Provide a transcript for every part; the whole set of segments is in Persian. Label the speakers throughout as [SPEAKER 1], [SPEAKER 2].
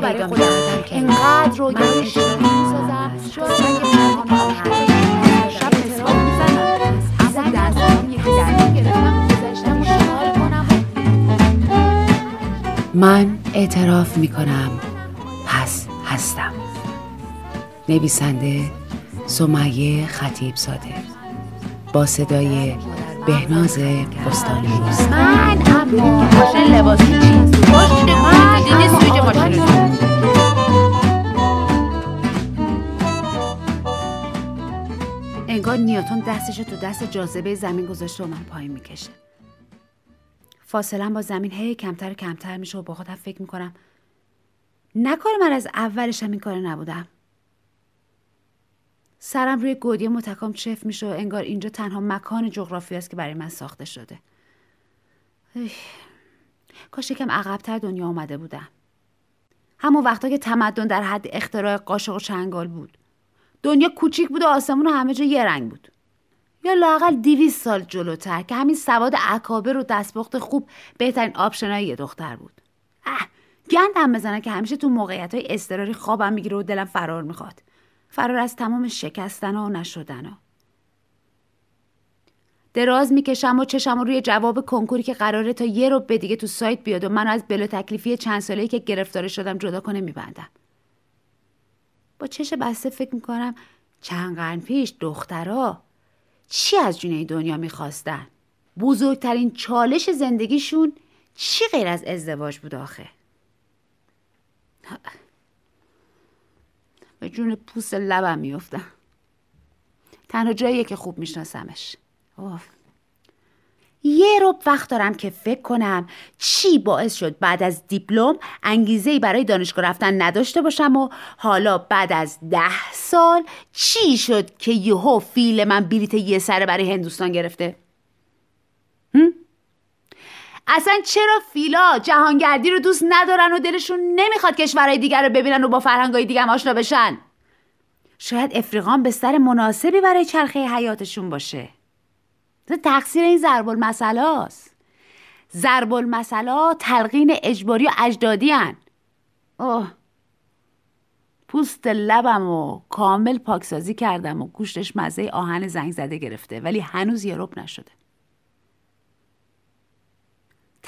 [SPEAKER 1] برای انقدر می‌سازم. شاید شب مسواک می‌زنم. اما دستم یکی دستم گرفتم. گذاشتم شال کنم.
[SPEAKER 2] من اعتراف می کنم پس هستم. نویسنده سمیه خطیب زاده با صدای بهناز بستانی
[SPEAKER 1] من اما ماشین لباسی چیست ماشین من دیدی سویج ماشین
[SPEAKER 2] انگار نیوتن دستش تو دست جاذبه زمین گذاشته و من پایین می‌کشه. فاصله با زمین هی کمتر و کمتر میشه و با خودم فکر می‌کنم نکنه من از اولش هم این کار نبودم. سرم روی گودی متکام چف میشه و انگار اینجا تنها مکان جغرافی است که برای من ساخته شده. ایح. کاش یکم عقبتر دنیا آمده بودم. همون وقتا که تمدن در حد اختراع قاشق و چنگال بود. دنیا کوچیک بود و آسمون و همه جا یه رنگ بود. یا لاقل دیویس سال جلوتر که همین سواد اکابر و دستپخت خوب بهترین آپشنای یه دختر بود. اه گندم بزنه که همیشه تو موقعیت های اضطراری خوابم می‌گیره و دلم فرار می‌خواد. فرار از تمام شکستن و نشدن دراز می‌کشم و چشم روی جواب کنکوری که قراره تا یه رو به دیگه تو سایت بیاد و من از بلا تکلیفی چند ساله‌ای که گرفتار شدم جدا کنه میبندم با چش بسته فکر می‌کنم چند قرن پیش دخترها چی از جون این دنیا می‌خواستن؟ بزرگترین چالش زندگیشون چی غیر از ازدواج بود آخه؟ به جون پوست لبم میفتم تنها جاییه که خوب میشناسمش. یه رب وقت دارم که فکر کنم چی باعث شد بعد از دیپلم انگیزه برای دانشگاه رفتن نداشته باشم و حالا بعد از ده سال چی شد که یهو فیل من بلیت یه سره برای هندوستان گرفته؟ اصلا چرا فیلا جهانگردی رو دوست ندارن و دلشون نمی‌خواد کشورهای دیگر رو ببینن و با فرهنگای دیگه آشنا بشن؟ شاید افریقان بستر مناسبی برای چرخه حیاتشون باشه. تقصیر این ضرب المثل است ضرب المثل تلقین اجباری و اجدادی هن. اوه. پوست لبم و کامل پاکسازی کردم و گوشتش مزه آهن زنگ زده گرفته ولی هنوز یه رب نشده.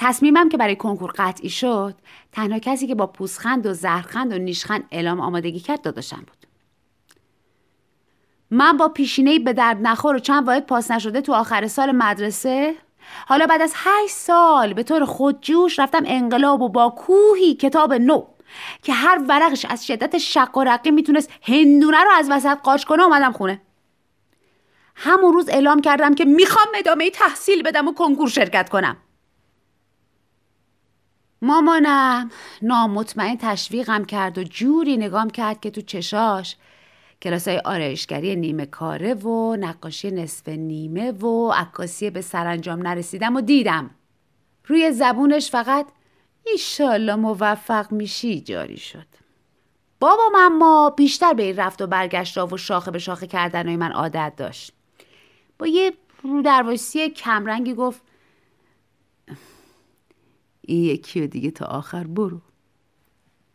[SPEAKER 2] تصمیمم که برای کنکور قطعی شد تنها کسی که با پوسخند و زهرخند و نیشخند اعلام آمادگی کرد داداشم بود. من با پیشینه به درد نخور و چند واحد پاس نشده تو آخر سال مدرسه حالا بعد از هشت سال به طور خودجوش رفتم انقلاب و با کوهی کتاب نو که هر ورقش از شدت شق و رقی می‌تونست هندونه رو از وسط قاش کنه اومدم خونه. همون روز اعلام کردم که می‌خوام ادامه تحصیل بدم و کنکور شرکت کنم. مامانم. نامطمئن تشویقم کرد و جوری نگام کرد که تو چشاش کلاسای آرایشگری نیمه کاره و نقاشی نصف نیمه و عکاسی به سرانجام نرسیدم و دیدم. روی زبونش فقط ایشالله موفق میشی جاری شد. بابام اما بیشتر به این رفت و برگشت و شاخه به شاخه کردن من عادت داشت. با یه رو درواسی کمرنگی گفت این یکی و دیگه تا آخر برو.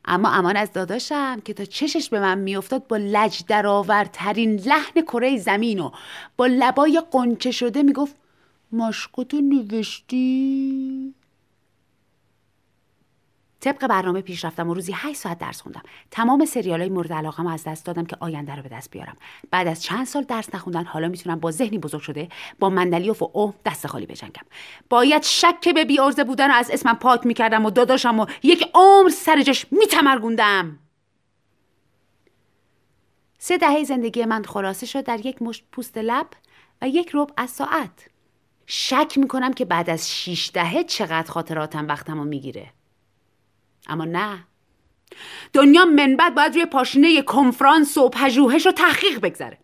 [SPEAKER 2] اما امان از داداشم که تا چشش به من میافتاد با لج درآورترین لحن کره زمین و با لبای قنچه شده می‌گفت مشقتو نوشتی؟ طبق برنامه پیش رفتم و روزی 8 ساعت درس خوندم. تمام سریال های مورد علاقه از دست دادم که آینده رو به دست بیارم. بعد از چند سال درس نخوندن حالا می‌تونم با ذهنی بزرگ شده با مندلیوف و اوه دست خالی بجنگم. باید شک به بیارزه بودن رو از اسمم پاک می‌کردم و داداشم و یک عمر سر جاش میتمرگوندم. سه دهه زندگی من خلاصه شد در یک مشت پوست لب و یک رب از ساعت. شک می‌کنم که بعد از شیش دهه چقدر خاطراتم وقتمو می‌گیره. اما نه. دنیا منبت باید روی پاشنه کنفرانس و پژوهش و تحقیق بگذره.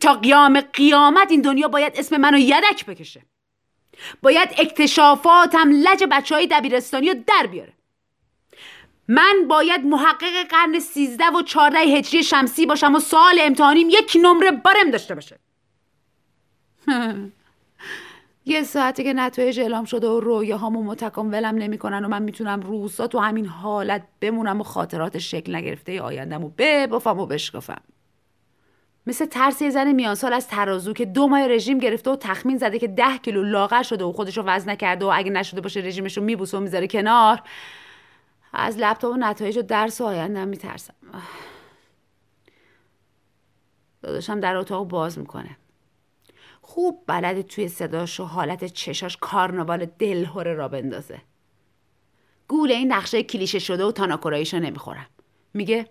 [SPEAKER 2] تا قیام قیامت این دنیا باید اسم منو یدک بکشه. باید اکتشافاتم لج بچه های دبیرستانی رو در بیاره. من باید محقق قرن سیزده و چارده هجری شمسی باشم و سال امتحانیم یک نمره بارم داشته باشه. یه ساعتی که نتایج اعلام شده و رویاهامو متکاملم نمی‌کنن و من می‌تونم روزا تو همین حالت بمونم و خاطرات شکل نگرفته آیندم و ببافم و بشکافم. مثل ترس یه زن میانسال از ترازو که دو ماه رژیم گرفته و تخمین زده که ده کیلو لاغر شده و خودشو وزن نکرده و اگه نشده باشه رژیمش رو میبوسه و می‌ذاره کنار. از لپتاپ و نتایج و درس و آیندم میترسم. داداشم در اتاق باز می‌کنه. خوب بلد توی صداش و حالت چشاش کارناوال دلهوره را بندازه. گول این نقشه کلیشه شده و تاناکوراییشو نمی‌خورم. میگه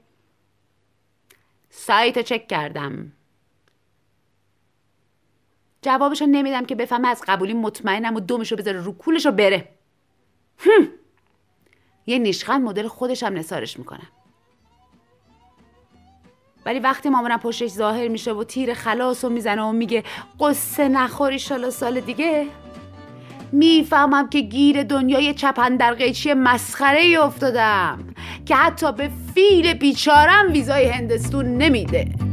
[SPEAKER 2] سایت چک کردم. جوابشو نمیدم که بفهمه از قبولی مطمئنم و دومشو بذاره رو کولش و بره. هم. یه نیشخند مدل خودشم نسارش می‌کنم. ولی وقتی مامانم پشتش ظاهر میشه و تیر خلاص و می‌زنه و میگه قصه نخوری شالا سال دیگه می‌فهمم که گیر دنیای چپن در قیچی مسخره ای افتادم که حتی به فیل بیچارم ویزای هندستون نمیده.